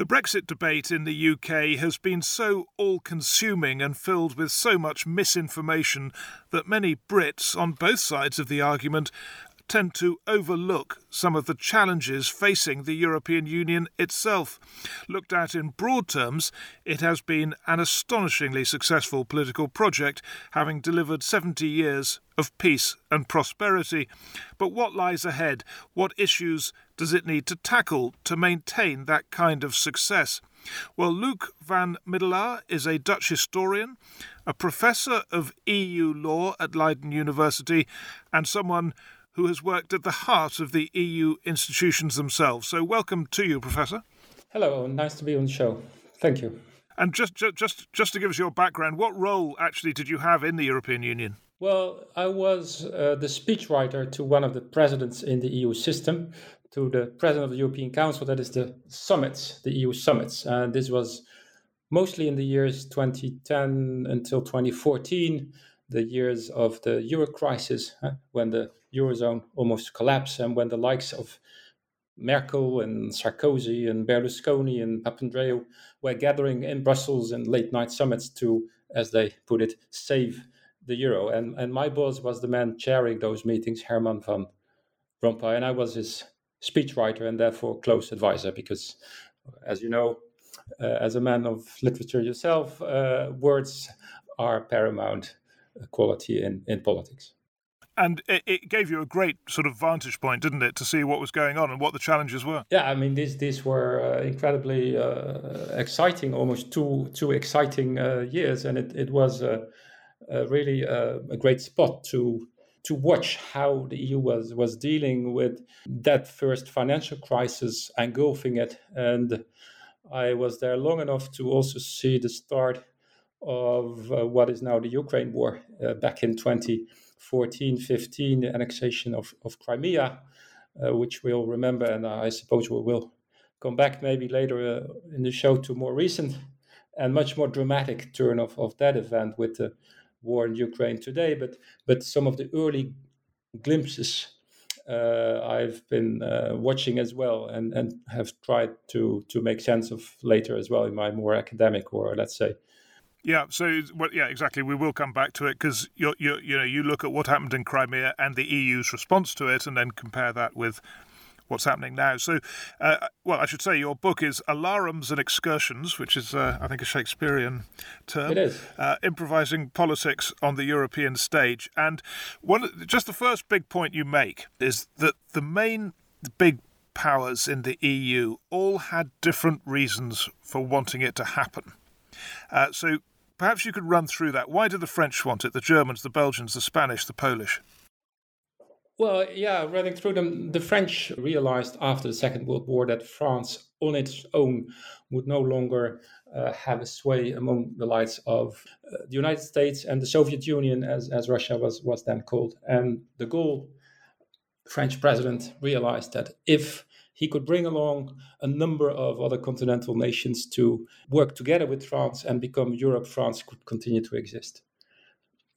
The Brexit debate in the UK has been so all consuming and filled with so much misinformation that many Brits on both sides of the argument tend to overlook some of the challenges facing the European Union itself. Looked at in broad terms, it has been an astonishingly successful political project, having delivered 70 years of peace and prosperity. But what lies ahead? What issues does it need to tackle to maintain that kind of success? Well, Luc van Middelaar is a Dutch historian, a professor of EU law at Leiden University, and someone who has worked at the heart of the EU institutions themselves. So, welcome to you, Professor. Hello, nice to be on the show. Thank you. And just, just, just to give us your background, what role actually did you have in the European Union? Well, I was uh, the speechwriter to one of the presidents in the EU system, to the president of the European Council, that is the summits, the EU summits. And this was mostly in the years 2010 until 2014, the years of the euro crisis, when the eurozone almost collapse. and when the likes of Merkel and Sarkozy and Berlusconi and Papandreou were gathering in Brussels in late night summits to, as they put it, save the euro. And, and my boss was the man chairing those meetings, Herman van Rompuy, and I was his speechwriter and therefore close advisor because, as you know, uh, as a man of literature yourself, uh, words are paramount quality in, in politics and it, it, gave you a great sort of vantage point, didn't it, to see what was going on and what the challenges were? Yeah, I mean these these were uh, incredibly uh, exciting, almost two two exciting uh, years, and it it was really a great spot to to watch how the EU was was dealing with that first financial crisis engulfing it, and I was there long enough to also see the start of uh, what is now the Ukraine war uh, back in 20 14, 15, the annexation of, of Crimea, uh, which we'll remember, and I suppose we will come back maybe later uh, in the show to more recent and much more dramatic turn of, of that event with the war in Ukraine today. But but some of the early glimpses uh, I've been uh, watching as well, and and have tried to to make sense of later as well in my more academic or let's say yeah. So, well, yeah, exactly. We will come back to it because you you you know you look at what happened in Crimea and the EU's response to it, and then compare that with what's happening now. So, uh, well, I should say your book is Alarums and Excursions, which is, uh, I think, a Shakespearean term. It is. Uh, improvising politics on the European stage. And one, just the first big point you make is that the main big powers in the EU all had different reasons for wanting it to happen. Uh, so Perhaps you could run through that. Why do the French want it, the Germans, the Belgians, the Spanish, the Polish? Well, yeah, running through them, the French realized after the Second World War that France on its own would no longer uh, have a sway among the likes of uh, the United States and the Soviet Union, as, as Russia was, was then called. And de Gaulle French president realized that if he could bring along a number of other continental nations to work together with France and become Europe, France could continue to exist.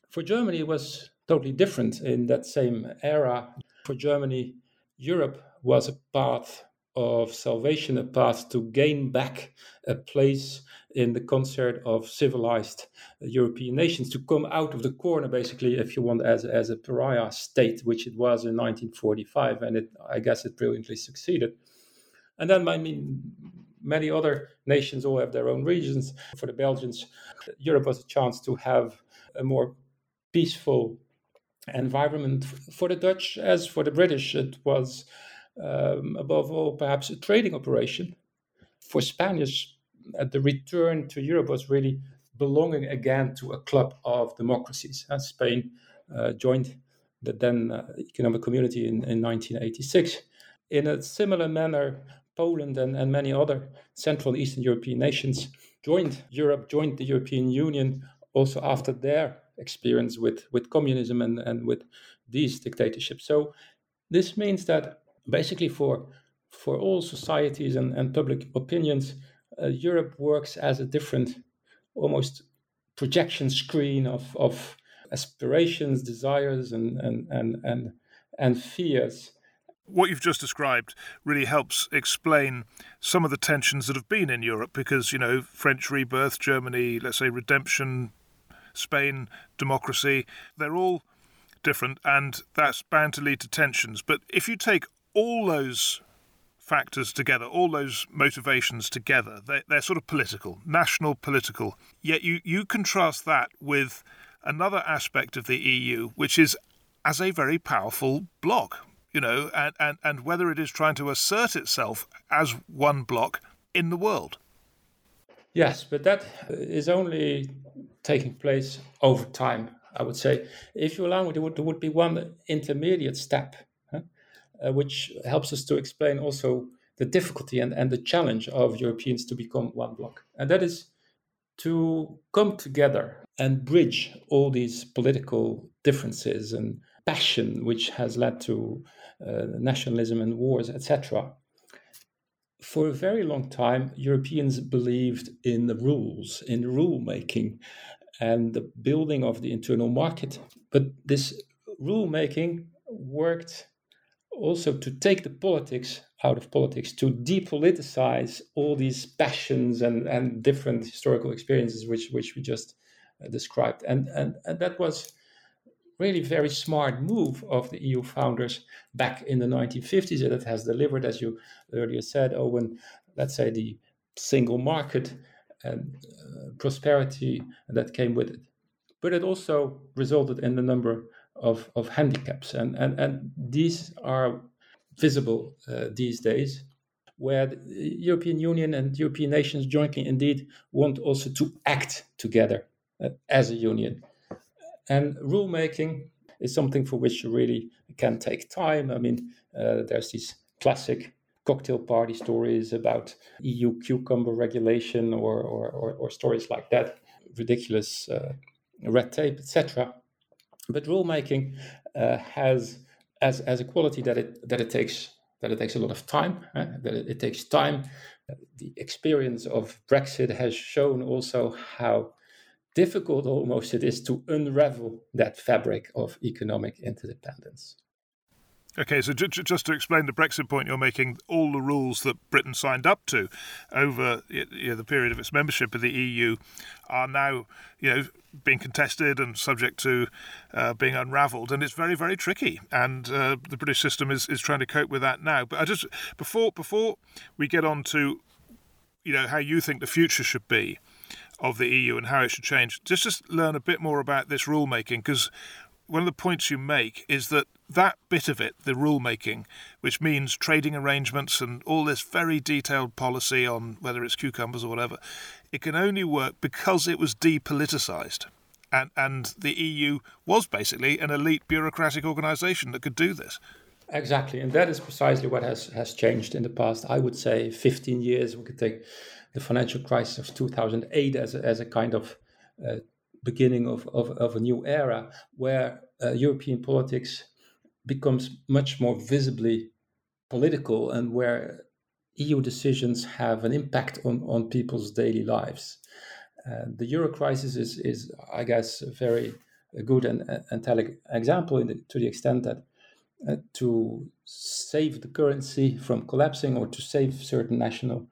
For Germany, it was totally different in that same era. For Germany, Europe was a path of salvation, a path to gain back a place in the concert of civilized uh, European nations, to come out of the corner, basically, if you want, as, as a pariah state, which it was in 1945. And it, I guess it brilliantly succeeded. And then, I mean, many other nations all have their own regions. For the Belgians, Europe was a chance to have a more peaceful environment. For the Dutch, as for the British, it was um, above all perhaps a trading operation. For Spanish, uh, the return to Europe was really belonging again to a club of democracies. Uh, Spain uh, joined the then uh, economic community in, in 1986. In a similar manner, Poland and, and many other Central and Eastern European nations joined Europe, joined the European Union also after their experience with, with communism and, and with these dictatorships. So this means that basically for for all societies and, and public opinions, uh, Europe works as a different, almost projection screen of, of aspirations, desires, and, and, and, and, and fears. What you've just described really helps explain some of the tensions that have been in Europe because, you know, French rebirth, Germany, let's say redemption, Spain, democracy, they're all different and that's bound to lead to tensions. But if you take all those factors together, all those motivations together, they, they're sort of political, national political. Yet you, you contrast that with another aspect of the EU, which is as a very powerful bloc, you know, and, and, and whether it is trying to assert itself as one bloc in the world. Yes, but that is only taking place over time, I would say. If you allow me, there would, there would be one intermediate step which helps us to explain also the difficulty and, and the challenge of Europeans to become one bloc. And that is to come together and bridge all these political differences and passion which has led to uh, nationalism and wars, etc. For a very long time, Europeans believed in the rules, in rule making, and the building of the internal market. But this rule making worked also to take the politics out of politics, to depoliticize all these passions and, and different historical experiences which, which we just uh, described. And, and, and that was really very smart move of the EU founders back in the 1950s. And it has delivered, as you earlier said, Owen, let's say the single market and uh, prosperity that came with it. But it also resulted in the number of, of handicaps. And, and, and these are visible uh, these days, where the European Union and European nations jointly indeed want also to act together uh, as a union. And rulemaking is something for which you really can take time. I mean, uh, there's these classic cocktail party stories about EU cucumber regulation or, or, or, or stories like that, ridiculous uh, red tape, etc. But rulemaking uh, has as, as a quality that it that it takes that it takes a lot of time. That it, it takes time. The experience of Brexit has shown also how difficult almost it is to unravel that fabric of economic interdependence. Okay, so j- just to explain the Brexit point you're making, all the rules that Britain signed up to over you know, the period of its membership of the EU are now, you know, being contested and subject to uh, being unravelled, and it's very, very tricky. And uh, the British system is, is trying to cope with that now. But I just before before we get on to, you know, how you think the future should be of the EU and how it should change, just just learn a bit more about this rulemaking because one of the points you make is that that bit of it, the rulemaking, which means trading arrangements and all this very detailed policy on whether it's cucumbers or whatever, it can only work because it was depoliticized. And, and the EU was basically an elite bureaucratic organization that could do this. Exactly. And that is precisely what has, has changed in the past, I would say, 15 years. We could take the financial crisis of 2008 as a, as a kind of uh, beginning of, of, of, a new era where uh, European politics becomes much more visibly political and where EU decisions have an impact on, on people's daily lives. Uh, the euro crisis is, is, I guess, a very good and, and telling example the, to the extent that uh, to save the currency from collapsing or to save certain national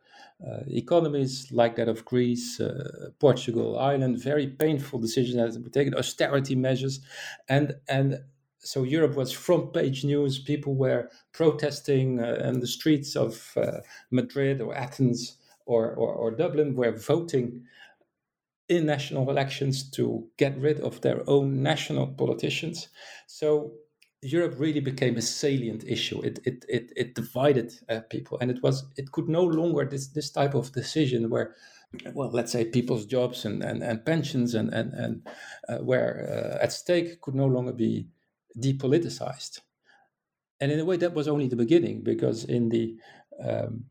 uh, economies like that of Greece, uh, Portugal, Ireland, very painful decisions have been taken, austerity measures, and and so Europe was front page news. People were protesting uh, in the streets of uh, Madrid or Athens or, or, or Dublin, were voting in national elections to get rid of their own national politicians. So Europe really became a salient issue. It it it, it divided uh, people, and it was it could no longer this this type of decision where, well, let's say people's jobs and and, and pensions and and and uh, were uh, at stake could no longer be depoliticized. And in a way, that was only the beginning, because in the um,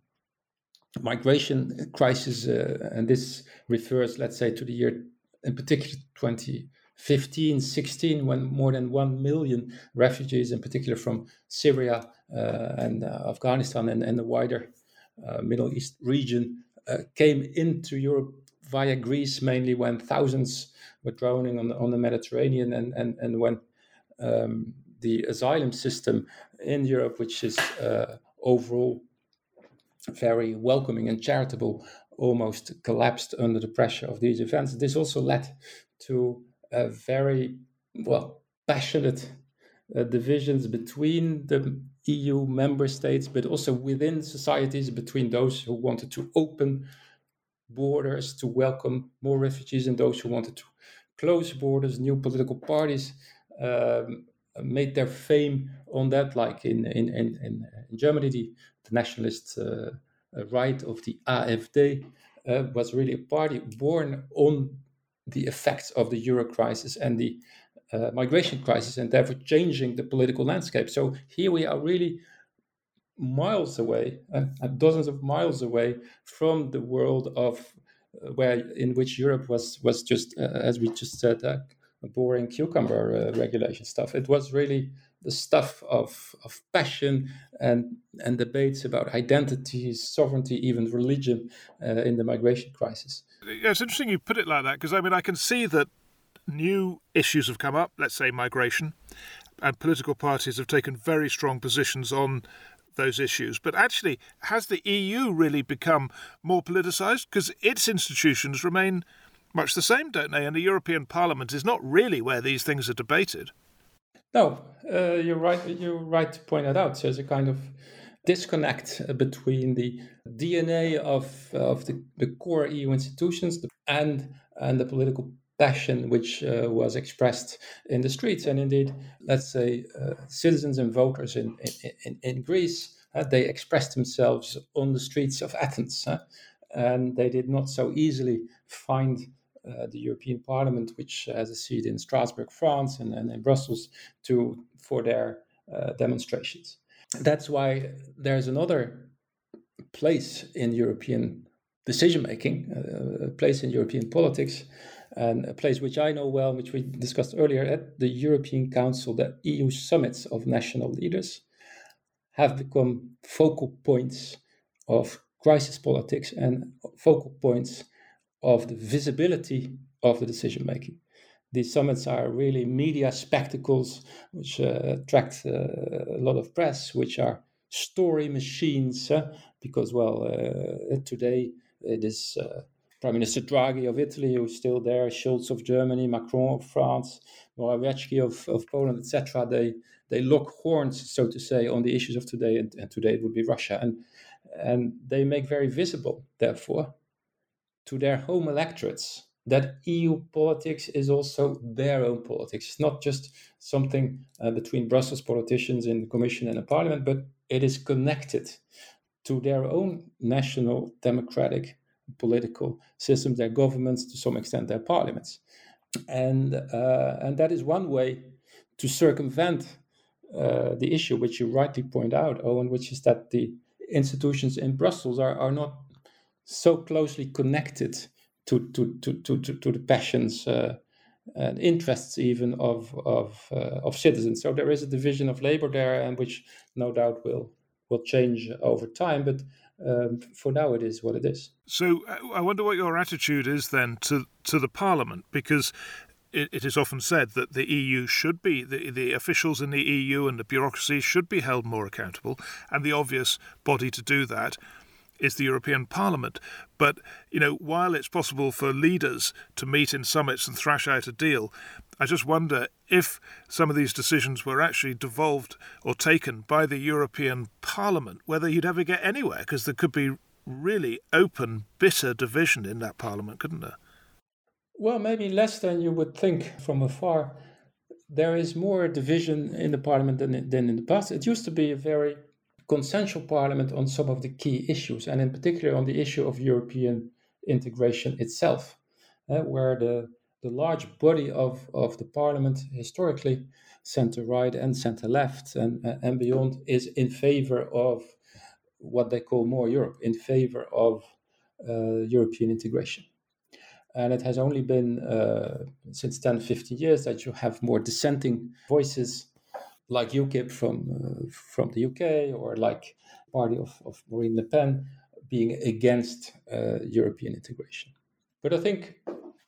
migration crisis, uh, and this refers, let's say, to the year in particular 2015 16, when more than 1 million refugees, in particular from Syria uh, and uh, Afghanistan and, and the wider uh, Middle East region, uh, came into Europe via Greece, mainly when thousands were drowning on the, on the Mediterranean, and, and, and when um, the asylum system in Europe, which is uh, overall very welcoming and charitable, almost collapsed under the pressure of these events. This also led to a very well passionate uh, divisions between the EU member states, but also within societies between those who wanted to open borders to welcome more refugees and those who wanted to close borders, new political parties um, made their fame on that, like in in in, in, Germany, the, the nationalist uh, uh right of the AfD uh, was really a party born on the effects of the euro crisis and the uh, migration crisis, and therefore changing the political landscape. So here we are really miles away, uh, dozens of miles away from the world of uh, where in which Europe was was just, uh, as we just said, uh, boring cucumber uh, regulation stuff. It was really the stuff of, of passion and, and debates about identity, sovereignty, even religion uh, in the migration crisis. Yeah, it's interesting you put it like that because I mean, I can see that new issues have come up, let's say migration, and political parties have taken very strong positions on those issues. But actually, has the EU really become more politicised? Because its institutions remain much the same, don't they? And the European Parliament is not really where these things are debated. No, uh, you're right. You're right to point that out. There's a kind of disconnect between the DNA of of the, the core EU institutions and and the political passion which uh, was expressed in the streets. And indeed, let's say uh, citizens and voters in in, in Greece, uh, they expressed themselves on the streets of Athens, and they did not so easily find uh, the European Parliament, which has a seat in Strasbourg, France, and, and in Brussels, to for their uh, demonstrations. That's why there's another place in European decision making, uh, a place in European politics, and a place which I know well, which we discussed earlier at the European Council, the EU summits of national leaders have become focal points of crisis politics and focal points of the visibility of the decision making. These summits are really media spectacles which uh, attract uh, a lot of press, which are story machines, uh, because, well, uh, today it is uh, Prime Minister Draghi of Italy who's still there, Scholz of Germany, Macron of France, Morawiecki of, of Poland, etc. They they lock horns, so to say, on the issues of today, and, and today it would be Russia, and and they make very visible, therefore, to their home electorates that EU politics is also their own politics. It's not just something uh, between Brussels politicians in the Commission and the Parliament, but it is connected to their own national democratic political systems, their governments, to some extent, their parliaments. And, uh, and that is one way to circumvent uh, the issue, which you rightly point out, Owen, which is that the institutions in Brussels are, are not so closely connected to to to to, to, to the passions uh, and interests even of of uh, of citizens. So there is a division of labor there, and which no doubt will will change over time. But um, for now, it is what it is. So uh, I wonder what your attitude is then to to the Parliament, because it, it is often said that the EU should be the the officials in the EU and the bureaucracy should be held more accountable, and the obvious body to do that is the European Parliament. But, you know, while it's possible for leaders to meet in summits and thrash out a deal, I just wonder if some of these decisions were actually devolved or taken by the European Parliament, whether you'd ever get anywhere, because there could be really open, bitter division in that Parliament, couldn't there? Well, maybe less than you would think from afar. There is more division in the Parliament than, than in the past. It used to be a very consensual parliament on some of the key issues, and in particular on the issue of European integration itself, uh, where the, the large body of, of the parliament, historically center right and center left and, and beyond, is in favor of what they call more Europe, in favor of uh, European integration. And it has only been uh, since 10, 15 years that you have more dissenting voices like UKIP from uh, from the UK or like party of, of Marine Le Pen being against uh, European integration. But I think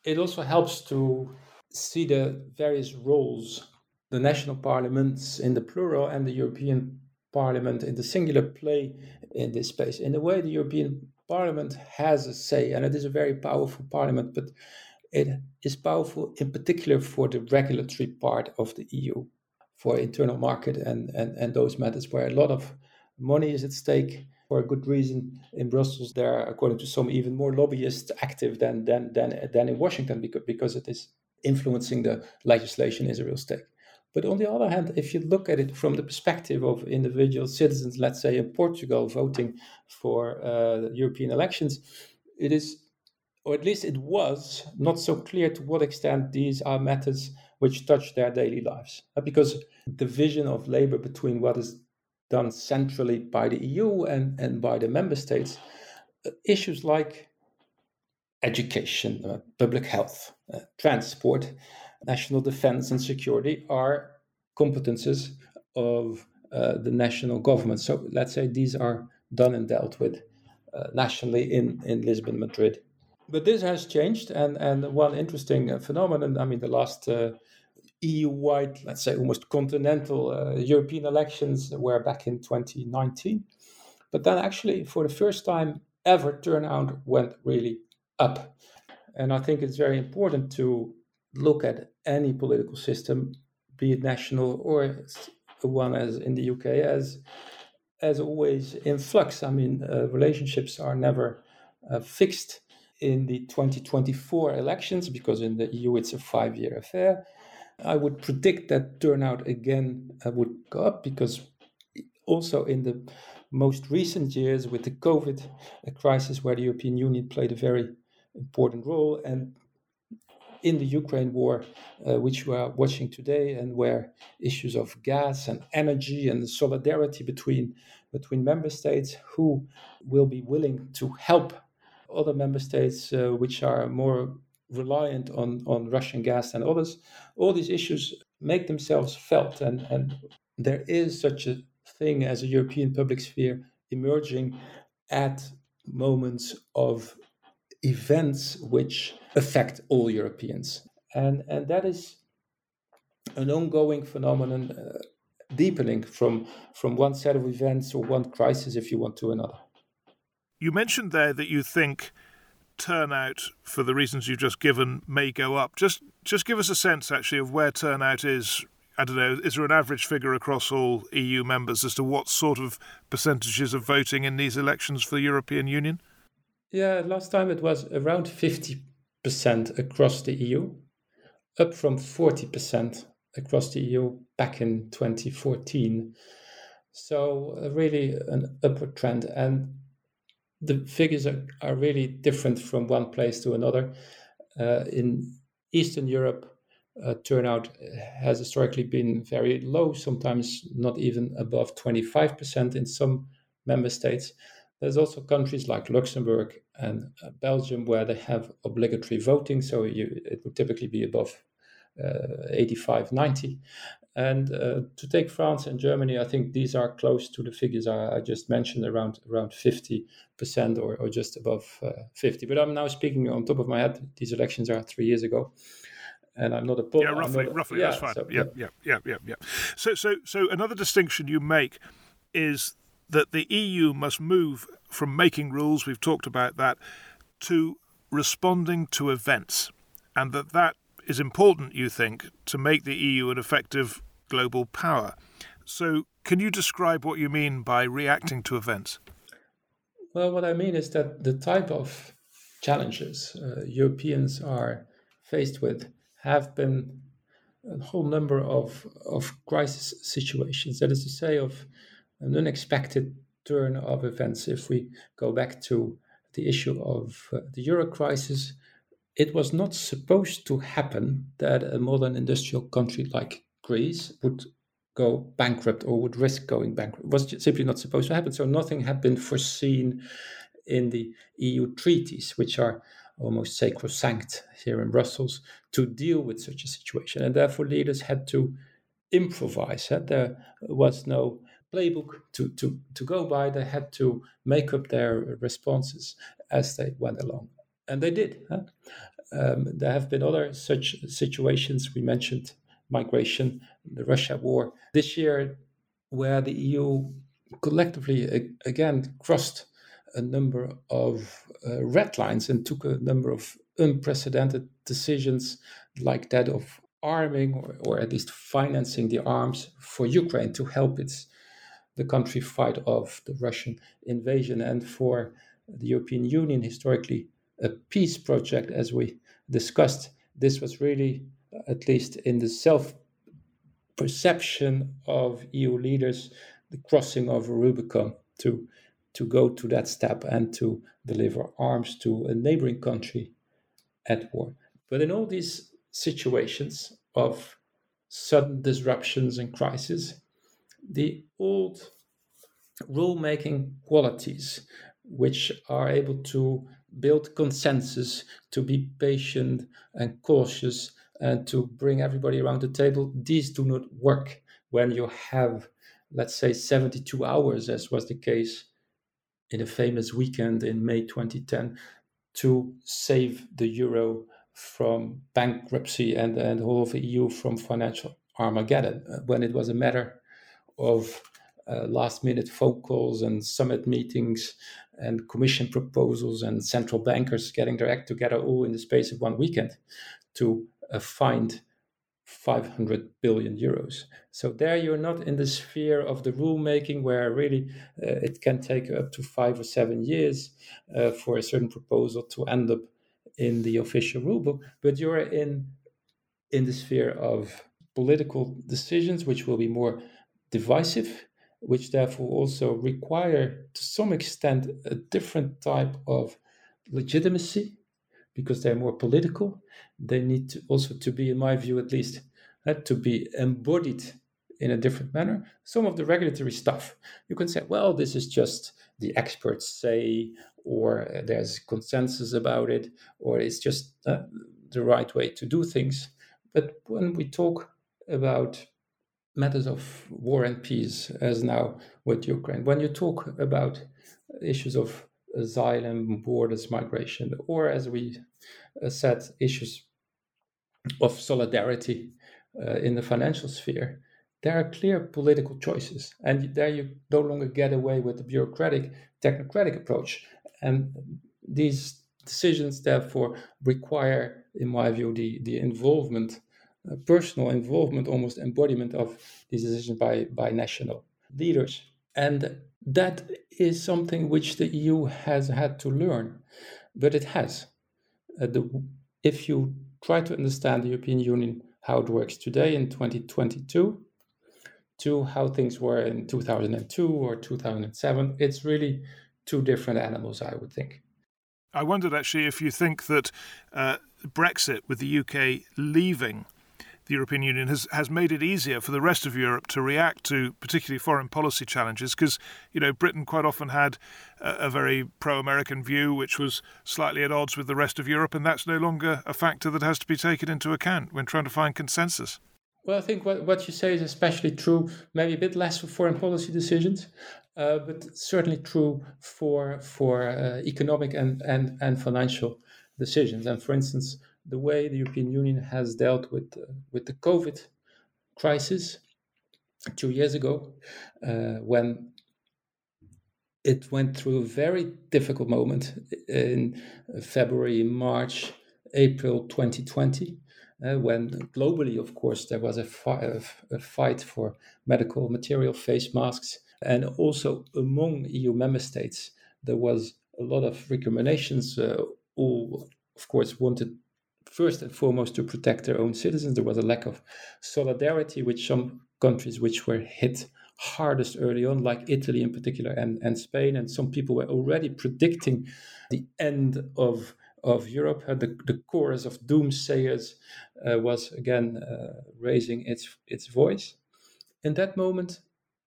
it also helps to see the various roles the national parliaments in the plural and the European Parliament in the singular play in this space. In a way, the European Parliament has a say, and it is a very powerful parliament, but it is powerful in particular for the regulatory part of the EU for internal market and, and, and those matters where a lot of money is at stake for a good reason in Brussels. There are, according to some, even more lobbyists active than than than, than in Washington because, because it is influencing the legislation is a real stake. But on the other hand, if you look at it from the perspective of individual citizens, let's say in Portugal voting for uh, European elections, it is, or at least it was, not so clear to what extent these are matters which touch their daily lives. Uh, because the vision of labor between what is done centrally by the EU and, and by the member states, uh, issues like education, uh, public health, uh, transport, national defense, and security are competences of uh, the national government. So let's say these are done and dealt with uh, nationally in, in Lisbon, Madrid. But this has changed, and, and one interesting phenomenon. I mean, the last EU-wide, let's say almost continental uh, European elections were back in 2019. But then actually, for the first time ever, turnout went really up. And I think it's very important to look at any political system, be it national or one as in the UK, as as always in flux. I mean, uh, relationships are never uh, fixed in the 2024 elections because in the EU it's a five-year affair. I would predict that turnout again uh, would go up because also in the most recent years with the COVID crisis, where the European Union played a very important role, and in the Ukraine war, uh, which we are watching today, and where issues of gas and energy and the solidarity between between member states who will be willing to help other member states uh, which are more reliant on, on Russian gas and others, all these issues make themselves felt. And, and there is such a thing as a European public sphere emerging at moments of events which affect all Europeans. And, and that is an ongoing phenomenon, uh, deepening from, from one set of events or one crisis, if you want, to another. You mentioned there that you think turnout, for the reasons you've just given, may go up. Just just give us a sense, actually, of where turnout is. I don't know. Is there an average figure across all EU members as to what sort of percentages of voting in these elections for the European Union? Yeah, last time it was around fifty percent across the EU, up from forty percent across the EU back in 2014. So, really, an upward trend. And the figures are, are really different from one place to another. Uh, in Eastern Europe, uh, turnout has historically been very low, sometimes not even above 25% in some member states. There's also countries like Luxembourg and uh, Belgium where they have obligatory voting, so you, it would typically be above uh, 85, 90. And uh, to take France and Germany, I think these are close to the figures I, I just mentioned, around around 50% or, or just above uh, 50. But I'm now speaking on top of my head. These elections are three years ago. And I'm not a poll. Yeah, roughly, not, roughly, yeah, that's fine. So, yeah, yeah, yeah, yeah, yeah. So, so, so another distinction you make is that the EU must move from making rules. We've talked about that to responding to events, and that that is important, you think, to make the EU an effective global power. So, can you describe what you mean by reacting to events? Well, what I mean is that the type of challenges uh, Europeans are faced with have been a whole number of, of crisis situations. That is to say, of an unexpected turn of events. If we go back to the issue of uh, the euro crisis, it was not supposed to happen that a modern industrial country like Greece would go bankrupt or would risk going bankrupt. It was simply not supposed to happen. So nothing had been foreseen in the EU treaties, which are almost sacrosanct here in Brussels, to deal with such a situation. And therefore, leaders had to improvise. There was no playbook to, to, to go by. They had to make up their responses as they went along and they did. Huh? Um, there have been other such situations. We mentioned migration, the Russia war this year, where the EU collectively again crossed a number of uh, red lines and took a number of unprecedented decisions, like that of arming or, or at least financing the arms for Ukraine to help its the country fight off the Russian invasion, and for the European Union historically a peace project, as we discussed. This was really, at least in the self perception of EU leaders, the crossing of Rubicon to, to go to that step and to deliver arms to a neighboring country at war. But in all these situations of sudden disruptions and crises, the old rule making qualities, which are able to build consensus, to be patient and cautious, and to bring everybody around the table. These do not work when you have, let's say, 72 hours, as was the case in a famous weekend in May 2010, to save the euro from bankruptcy and, and whole of the EU from financial Armageddon, uh, when it was a matter of uh, last minute phone calls and summit meetings and commission proposals and central bankers getting their act together all in the space of one weekend to uh, find 500 billion euros. So there you're not in the sphere of the rulemaking where really uh, it can take up to five or seven years uh, for a certain proposal to end up in the official rulebook, but you're in in the sphere of political decisions, which will be more divisive which therefore also require to some extent a different type of legitimacy because they're more political. They need to also to be in my view at least uh, to be embodied in a different manner. Some of the regulatory stuff you can say well this is just the experts say or there's consensus about it or it's just uh, the right way to do things. But when we talk about matters of war and peace, as now with Ukraine. When you talk about issues of asylum, borders, migration, or as we uh, said, issues of solidarity uh, in the financial sphere, there are clear political choices. And there you no longer get away with the bureaucratic, technocratic approach. And these decisions, therefore, require, in my view, the, the involvement personal involvement, almost embodiment of these decisions by, by national leaders. And that is something which the EU has had to learn, but it has. Uh, the, if you try to understand the European Union, how it works today in 2022, to how things were in 2002 or 2007, it's really two different animals, I would think. I wondered actually if you think that uh, Brexit, with the UK leaving the European Union has, has made it easier for the rest of Europe to react to particularly foreign policy challenges because, you know, Britain quite often had a, a very pro American view which was slightly at odds with the rest of Europe, and that's no longer a factor that has to be taken into account when trying to find consensus. Well, I think what, what you say is especially true, maybe a bit less for foreign policy decisions, uh, but certainly true for for uh, economic and, and, and financial decisions. And for instance, the way the European Union has dealt with uh, with the COVID crisis two years ago, uh, when it went through a very difficult moment in February, March, April 2020 uh, when globally, of course, there was a, fi- a, fight for medical material, face masks, and also among EU member states, there was a lot of recriminations. Uh, who, of course, wanted first and foremost to protect their own citizens. There was a lack of solidarity with some countries which were hit hardest early on, like Italy in particular and, and Spain. And some people were already predicting the end of of Europe. Uh, the, the chorus of doomsayers uh, was again uh, raising its its voice. In that moment,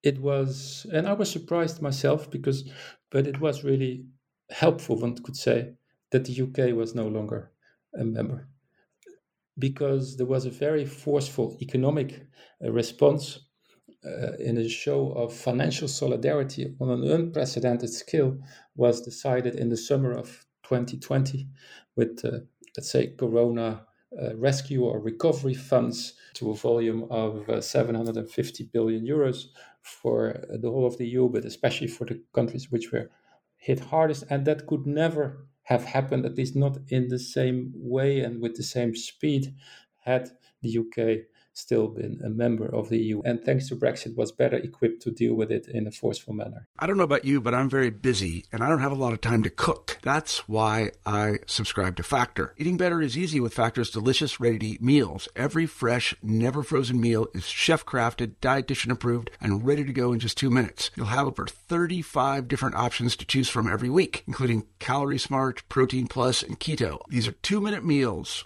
it was, and I was surprised myself because, but it was really helpful. One could say that the UK was no longer a member because there was a very forceful economic uh, response uh, in a show of financial solidarity on an unprecedented scale was decided in the summer of 2020 with, uh, let's say, Corona uh, rescue or recovery funds to a volume of uh, 750 billion euros for the whole of the EU, but especially for the countries which were hit hardest. And that could never have happened, at least not in the same way and with the same speed, had the UK still been a member of the EU. And thanks to Brexit, was better equipped to deal with it in a forceful manner. I don't know about you, but I'm very busy and I don't have a lot of time to cook. That's why I subscribe to Factor. Eating better is easy with Factor's delicious, ready to eat meals. Every fresh, never frozen meal is chef crafted, dietitian approved, and ready to go in just two minutes. You'll have over 35 different options to choose from every week, including Calorie Smart, Protein Plus, and Keto. These are two minute meals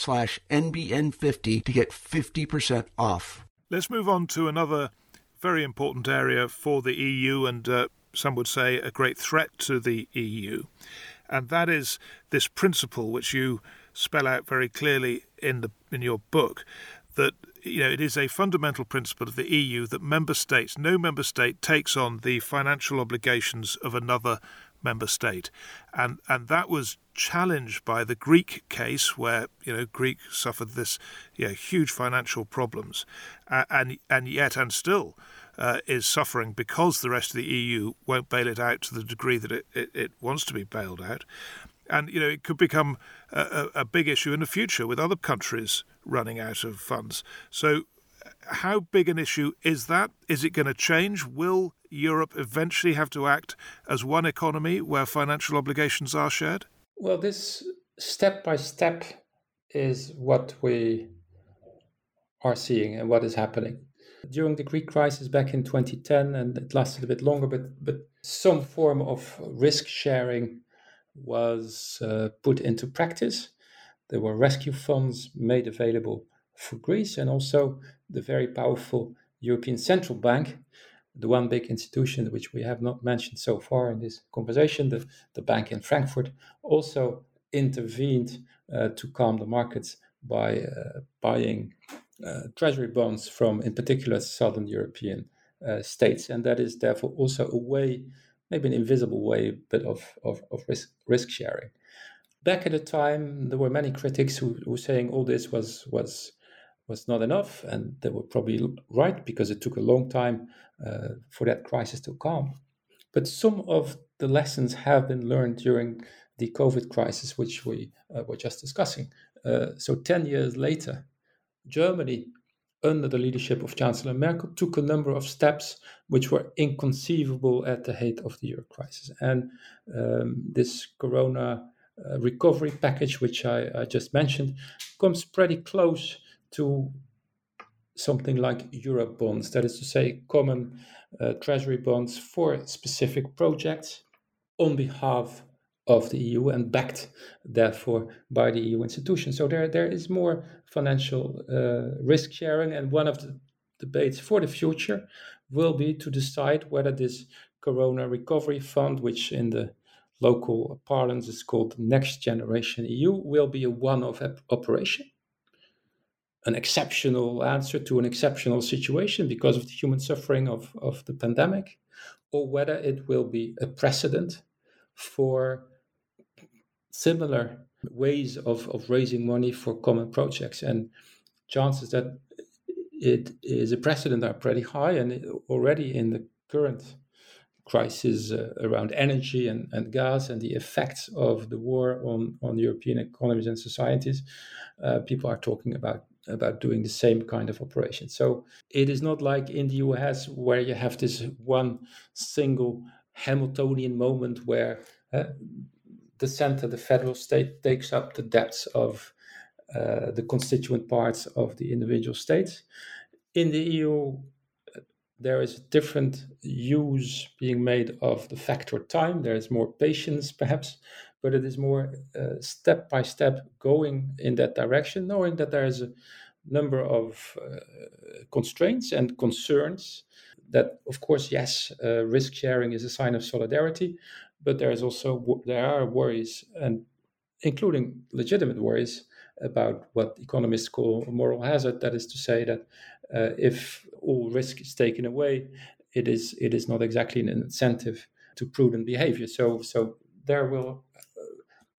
slash NBN50 to get 50% off. Let's move on to another very important area for the EU and uh, some would say a great threat to the EU. And that is this principle which you spell out very clearly in the in your book that you know it is a fundamental principle of the EU that member states no member state takes on the financial obligations of another member state and and that was challenged by the Greek case, where you know Greek suffered this huge financial problems, uh, and and yet and still uh, is suffering because the rest of the EU won't bail it out to the degree that it, it, it wants to be bailed out, and you know it could become a, a big issue in the future with other countries running out of funds. So. How big an issue is that? Is it going to change? Will Europe eventually have to act as one economy where financial obligations are shared? Well, this step by step is what we are seeing and what is happening. During the Greek crisis back in 2010, and it lasted a bit longer, but, but some form of risk sharing was uh, put into practice. There were rescue funds made available for Greece, and also the very powerful European Central Bank the one big institution which we have not mentioned so far in this conversation, the, the bank in Frankfurt, also intervened uh, to calm the markets by uh, buying uh, treasury bonds from, in particular, southern European uh, states. And that is therefore also a way, maybe an invisible way, but of, of, of risk, risk sharing. Back at the time, there were many critics who, who were saying all this was, was was not enough, and they were probably right because it took a long time uh, for that crisis to calm. But some of the lessons have been learned during the COVID crisis, which we uh, were just discussing. Uh, so 10 years later, Germany, under the leadership of Chancellor Merkel, took a number of steps which were inconceivable at the height of the euro crisis. And um, this corona uh, recovery package, which I, I, just mentioned, comes pretty close to something like euro bonds, that is to say, common uh, treasury bonds for specific projects on behalf of the EU and backed, therefore, by the EU institutions. So there, there is more financial uh, risk sharing, and one of the debates for the future will be to decide whether this Corona Recovery Fund, which in the local parlance is called Next Generation EU, will be a one-off operation, an exceptional answer to an exceptional situation because of the human suffering of, of the pandemic, or whether it will be a precedent for similar ways of, of raising money for common projects. And chances that it is a precedent are pretty high. And already in the current crisis uh, around energy and, and gas and the effects of the war on, on European economies and societies, uh, people are talking about about doing the same kind of operation. So it is not like in the US where you have this one single Hamiltonian moment where uh, the center, the federal state, takes up the debts of uh, the constituent parts of the individual states. In the EU, there is a different use being made of the factor time. There is more patience, perhaps, but it is more uh, step by step going in that direction, knowing that there is a number of uh, constraints and concerns. That, of course, yes, uh, risk sharing is a sign of solidarity, but there is also there are worries, and including legitimate worries about what economists call moral hazard. That is to say that uh, if all risk is taken away, it is it is not exactly an incentive to prudent behavior. So so there will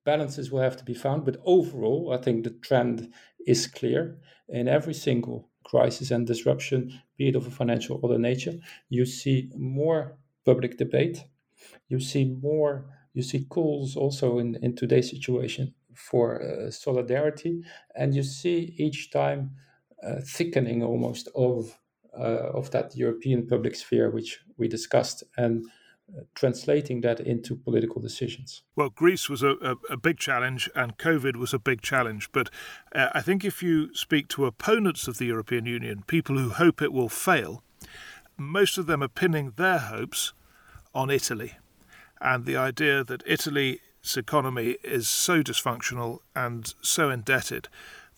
balances will have to be found. But overall, I think the trend is clear in every single crisis and disruption, be it of a financial or other nature. You see more public debate you see more you see calls also in, in today's situation for uh, solidarity and you see each time uh, thickening almost of uh, of that European public sphere which we discussed and translating that into political decisions. Well, Greece was a, a, a, big challenge and COVID was a big challenge. But uh, I think if you speak to opponents of the European Union, people who hope it will fail, most of them are pinning their hopes on Italy and the idea that Italy's economy is so dysfunctional and so indebted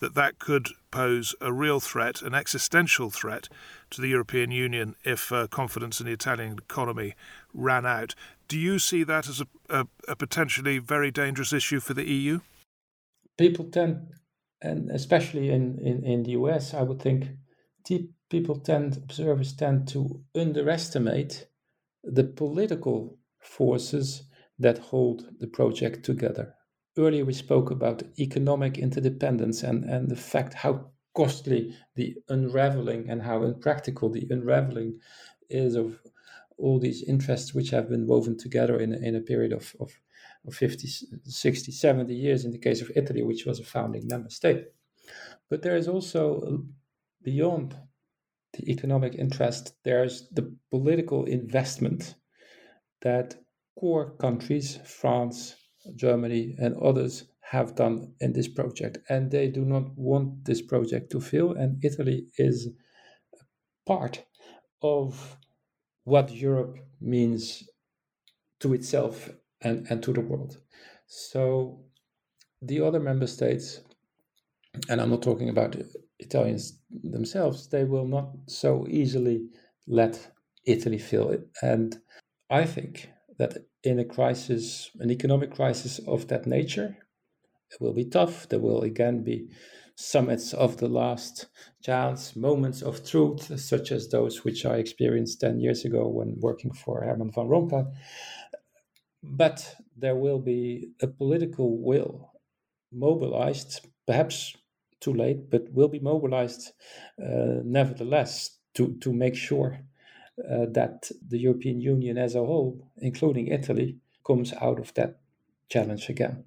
that that could pose a real threat, an existential threat to the European Union if uh, confidence in the Italian economy ran out. Do you see that as a, a, a potentially very dangerous issue for the EU? People tend, and especially in, in, in the US, I would think, people tend, observers tend to underestimate the political forces that hold the project together. Earlier, we spoke about economic interdependence and, and the fact how costly the unraveling and how impractical the unraveling is of all these interests which have been woven together in, in a period of, of, of 50, 60, 70 years in the case of Italy, which was a founding member state. But there is also, uh, beyond the economic interest, there's the political investment that core countries, France, Germany, and others, have done in this project. And they do not want this project to fail. And Italy is part of what Europe means to itself and, and to the world. So the other member states, and I'm not talking about Italians themselves, they will not so easily let Italy fail. And I think that in a crisis, an economic crisis of that nature, it will be tough. There will again be summits of the last chance, moments of truth, such as those which I experienced 10 years ago when working for Herman van Rompuy. But there will be a political will mobilized, perhaps too late, but will be mobilized uh, nevertheless to, to make sure uh, that the European Union as a whole, including Italy, comes out of that challenge again.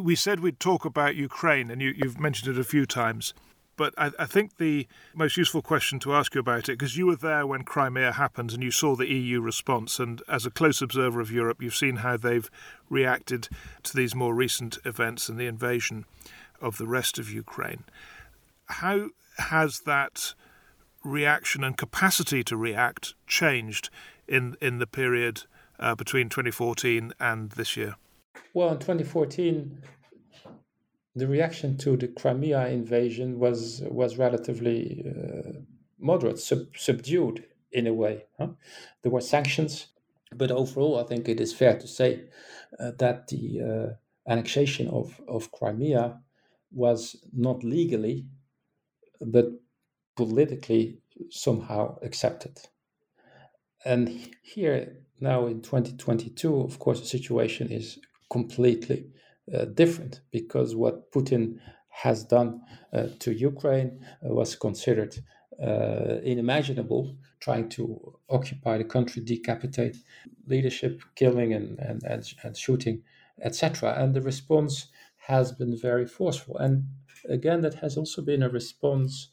We said we'd talk about Ukraine, and you, have mentioned it a few times. But I, I, think the most useful question to ask you about it, because you were there when Crimea happened and you saw the EU response, and as a close observer of Europe, you've seen how they've reacted to these more recent events and the invasion of the rest of Ukraine. How has that reaction and capacity to react changed in, in the period uh, between 2014 and this year? Well, in 2014, the reaction to the Crimea invasion was was relatively uh, moderate, sub- subdued in a way. Huh? There were sanctions, but overall, I think it is fair to say uh, that the uh, annexation of, of Crimea was not legally, but politically somehow accepted. And here now in 2022, of course, the situation is completely uh, different because what Putin has done uh, to Ukraine uh, was considered uh, unimaginable, trying to occupy the country, decapitate leadership, killing and, and, and, and shooting, etc. And the response has been very forceful. And again, that has also been a response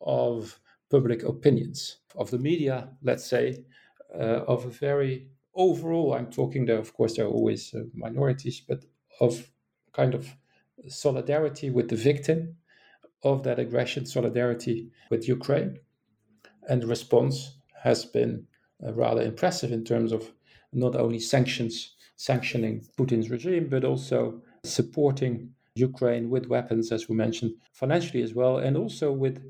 of public opinions, of the media, let's say, uh, of a very overall, I'm talking there, of course, there are always uh, minorities, but of kind of solidarity with the victim of that aggression, solidarity with Ukraine. And the response has been uh, rather impressive in terms of not only sanctions, sanctioning Putin's regime, but also supporting Ukraine with weapons, as we mentioned, financially as well, and also with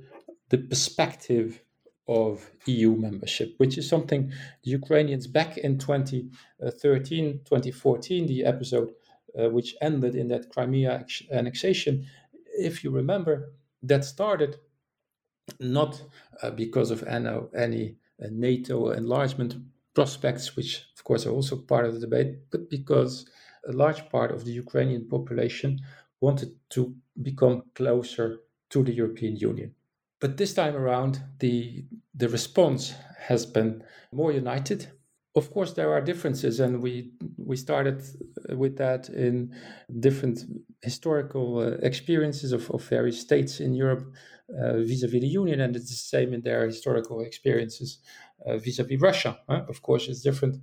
the perspective of EU membership, which is something the Ukrainians back in 2013, 2014, the episode uh, which ended in that Crimea annexation, if you remember, that started not uh, because of any, uh, NATO enlargement prospects, which of course are also part of the debate, but because a large part of the Ukrainian population wanted to become closer to the European Union. But this time around, the, the response has been more united. Of course, there are differences, and we, we started with that in different historical uh, experiences of, of various states in Europe vis a vis the Union, and it's the same in their historical experiences vis a vis Russia. Huh? Of course, it's different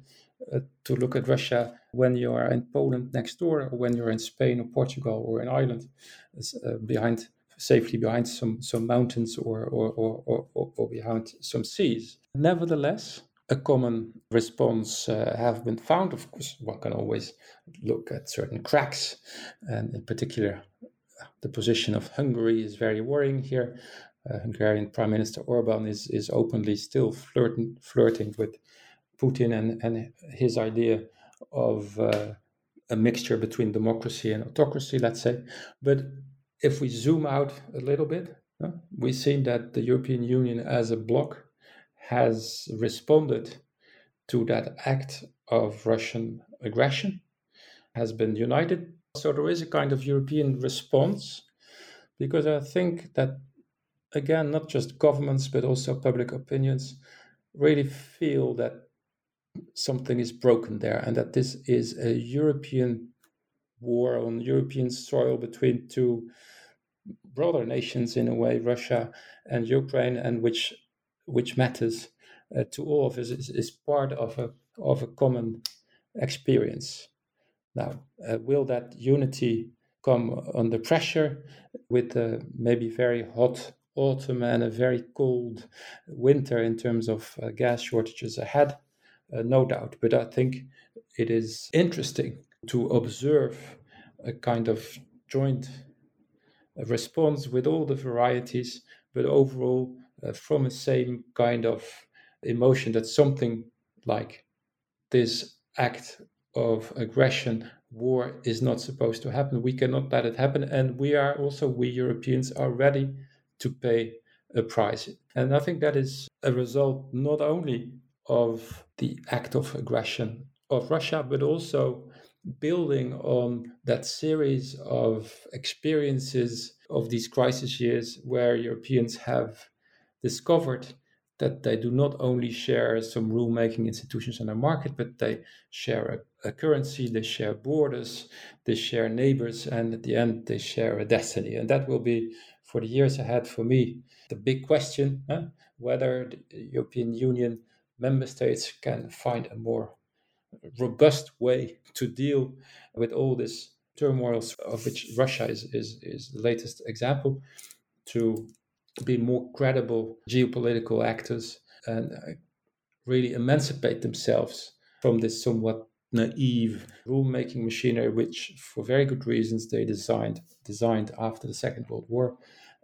uh, to look at Russia when you are in Poland next door, or when you're in Spain or Portugal or in Ireland, uh, behind safely behind some, some mountains or, or, or, or, or behind some seas. Nevertheless, a common response uh, have been found. Of course, one can always look at certain cracks, and in particular, the position of Hungary is very worrying here. Uh, Hungarian Prime Minister Orban is, is openly still flirting, flirting with Putin and, and his idea of uh, a mixture between democracy and autocracy, let's say. But if we zoom out a little bit, uh, we see that the European Union as a bloc has responded to that act of Russian aggression, has been united. So there is a kind of European response because I think that, again, not just governments, but also public opinions really feel that something is broken there and that this is a European war on European soil between two brother nations in a way, Russia and Ukraine, and which which matters uh, to all of us is, is, part of a of a common experience. Now, uh, will that unity come under pressure with a maybe very hot autumn and a very cold winter in terms of uh, gas shortages ahead? Uh, no doubt, but I think it is interesting to observe a kind of joint response with all the varieties, but overall uh, from the same kind of emotion that something like this act of aggression, war is not supposed to happen. We cannot let it happen. And we are also, we Europeans are ready to pay a price. And I think that is a result not only of the act of aggression of Russia, but also building on that series of experiences of these crisis years where Europeans have discovered that they do not only share some rule making institutions in a market, but they share a currency, they share borders, they share neighbors, and at the end, they share a destiny. And that will be, for the years ahead, for me, the big question huh? whether the European Union member states can find a more robust way to deal with all this turmoil, of which Russia is, is, is the latest example, to be more credible geopolitical actors and uh, really emancipate themselves from this somewhat naive rulemaking machinery, which, for very good reasons, they designed designed after the Second World War,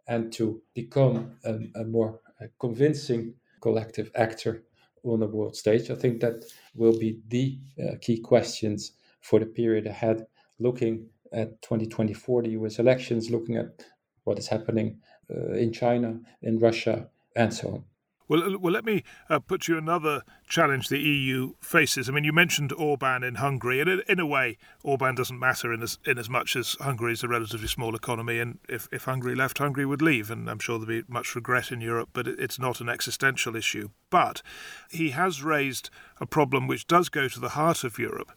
and to become a, a more convincing collective actor on the world stage. I think that will be the uh, key questions for the period ahead, looking at 2024, the US elections, looking at what is happening uh, in China, in Russia, and so on. Well, well, let me uh, put you another challenge the EU faces. I mean, you mentioned Orban in Hungary, and in a way, Orban doesn't matter in as in as much as Hungary is a relatively small economy, and if, if Hungary left, Hungary would leave, and I'm sure there'd be much regret in Europe, but it's not an existential issue. But he has raised a problem which does go to the heart of Europe,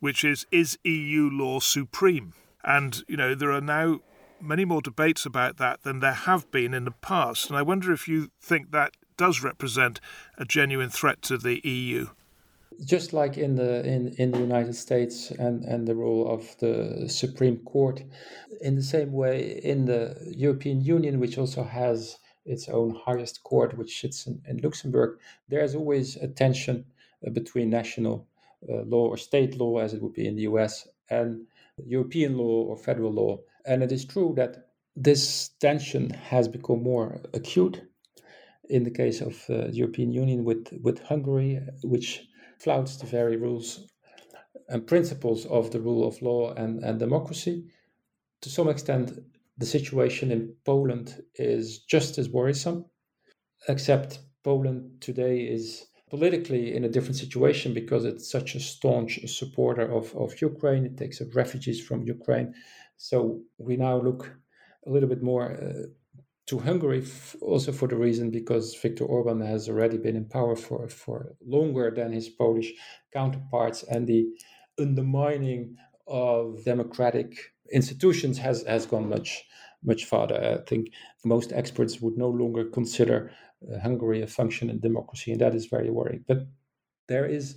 which is is EU law supreme? And you know, there are now many more debates about that than there have been in the past, and I wonder if you think that does represent a genuine threat to the EU. Just like in the in, in the United States and, and the role of the Supreme Court, in the same way in the European Union, which also has its own highest court, which sits in, in Luxembourg, there's always a tension uh, between national uh, law or state law, as it would be in the US, and European law or federal law. And it is true that this tension has become more acute in the case of uh, the European Union with, with Hungary, which flouts the very rules and principles of the rule of law and, and democracy. To some extent, the situation in Poland is just as worrisome, except Poland today is politically in a different situation because it's such a staunch supporter of, of Ukraine. It takes refugees from Ukraine. So we now look a little bit more uh, to Hungary also for the reason because Viktor Orban has already been in power for, for longer than his Polish counterparts and the undermining of democratic institutions has, has gone much much farther. I think most experts would no longer consider uh, Hungary a functioning democracy, and that is very worrying. But there is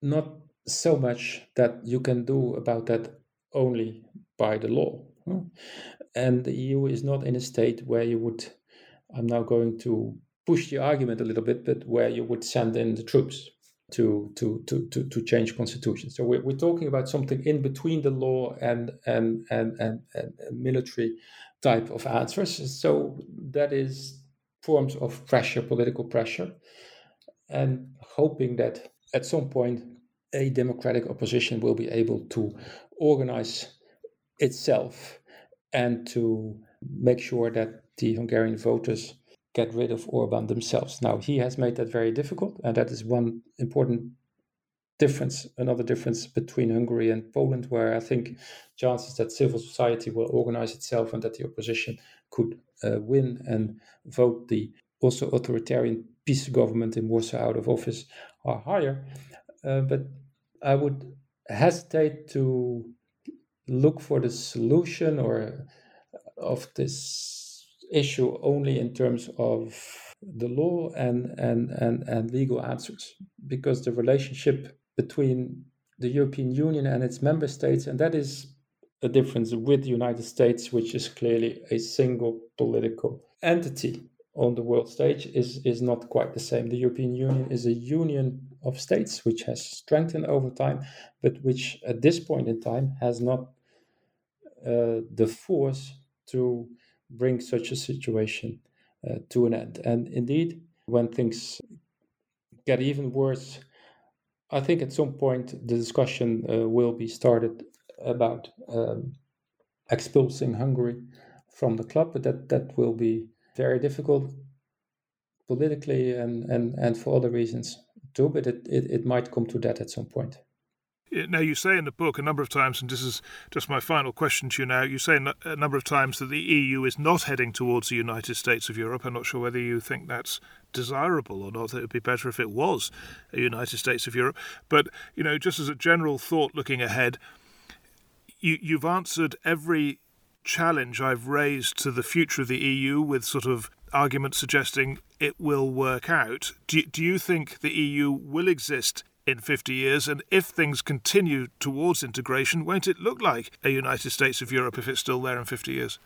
not so much that you can do about that only by the law. And the EU is not in a state where you would, I'm now going to push the argument a little bit, but where you would send in the troops to to to to, to change constitution. So we're, we're talking about something in between the law and and and and, and military type of answers. So that is forms of pressure, political pressure, and hoping that at some point a democratic opposition will be able to organize itself and to make sure that the Hungarian voters get rid of Orban themselves. Now, he has made that very difficult, and that is one important difference, another difference between Hungary and Poland, where I think chances that civil society will organize itself and that the opposition could uh, win and vote the also authoritarian PiS government in Warsaw out of office are higher. Uh, but I would hesitate to look for the solution or of this issue only in terms of the law and, and, and, and legal answers because the relationship between the European Union and its member states, and that is a difference with the United States, which is clearly a single political entity on the world stage, is, is not quite the same. The European Union is a union of states which has strengthened over time, but which at this point in time has not uh, the force to bring such a situation uh, to an end. And indeed, when things get even worse, I think at some point the discussion uh, will be started about um, expulsing Hungary from the club, but that, that will be very difficult politically and, and, and for other reasons too, but it, it, it might come to that at some point. Now, you say in the book a number of times, and this is just my final question to you now, you say a number of times that the EU is not heading towards the United States of Europe. I'm not sure whether you think that's desirable or not. That It would be better if it was a United States of Europe. But, you know, just as a general thought looking ahead, you, you've answered every challenge I've raised to the future of the EU with sort of arguments suggesting it will work out. Do, do you think the EU will exist in 50 years? And if things continue towards integration, won't it look like a United States of Europe if it's still there in 50 years?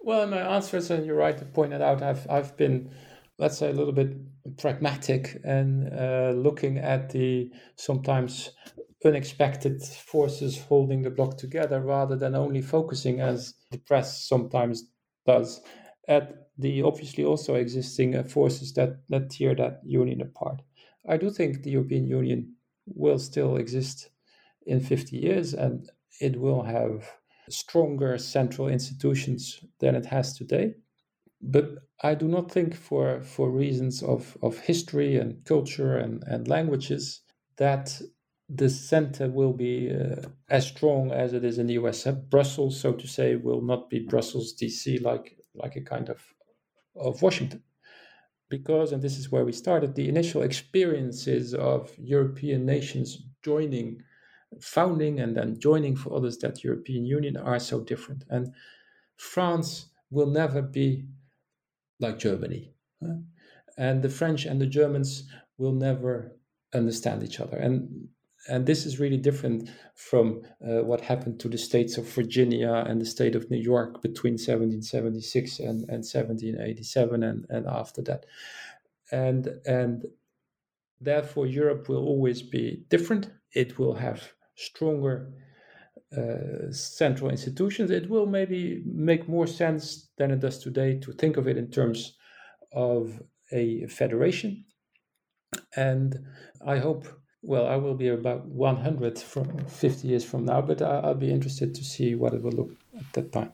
Well, my answer is, and you're right to point it out, I've, I've been, let's say, a little bit pragmatic and uh, looking at the sometimes unexpected forces holding the block together rather than only focusing, as the press sometimes does, at the obviously also existing uh, forces that, that tear that union apart. I do think the European Union will still exist in 50 years and it will have stronger central institutions than it has today. But I do not think, for, for reasons of, of history and culture and, and languages, that the center will be uh, as strong as it is in the US. Brussels, so to say, will not be Brussels DC like like a kind of of Washington because, and this is where we started, the initial experiences of European nations joining, founding, and then joining for others that European Union are so different. And France will never be like Germany. Huh? And the French and the Germans will never understand each other. And and this is really different from uh, what happened to the states of Virginia and the state of New York between 1776 and, and 1787 and, and after that. And, and therefore, Europe will always be different. It will have stronger uh, central institutions. It will maybe make more sense than it does today to think of it in terms of a federation. And I hope well, I will be about 100 from 50 years from now, but I'll be interested to see what it will look at that time.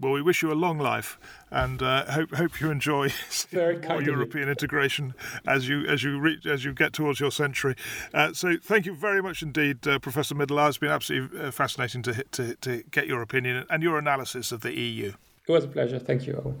Well, we wish you a long life, and uh, hope hope you enjoy more European integration as you as you reach as you get towards your century. Uh, so, thank you very much indeed, uh, Professor Middelaar. It's been absolutely uh, fascinating to, to to get your opinion and your analysis of the EU. It was a pleasure. Thank you, Owen.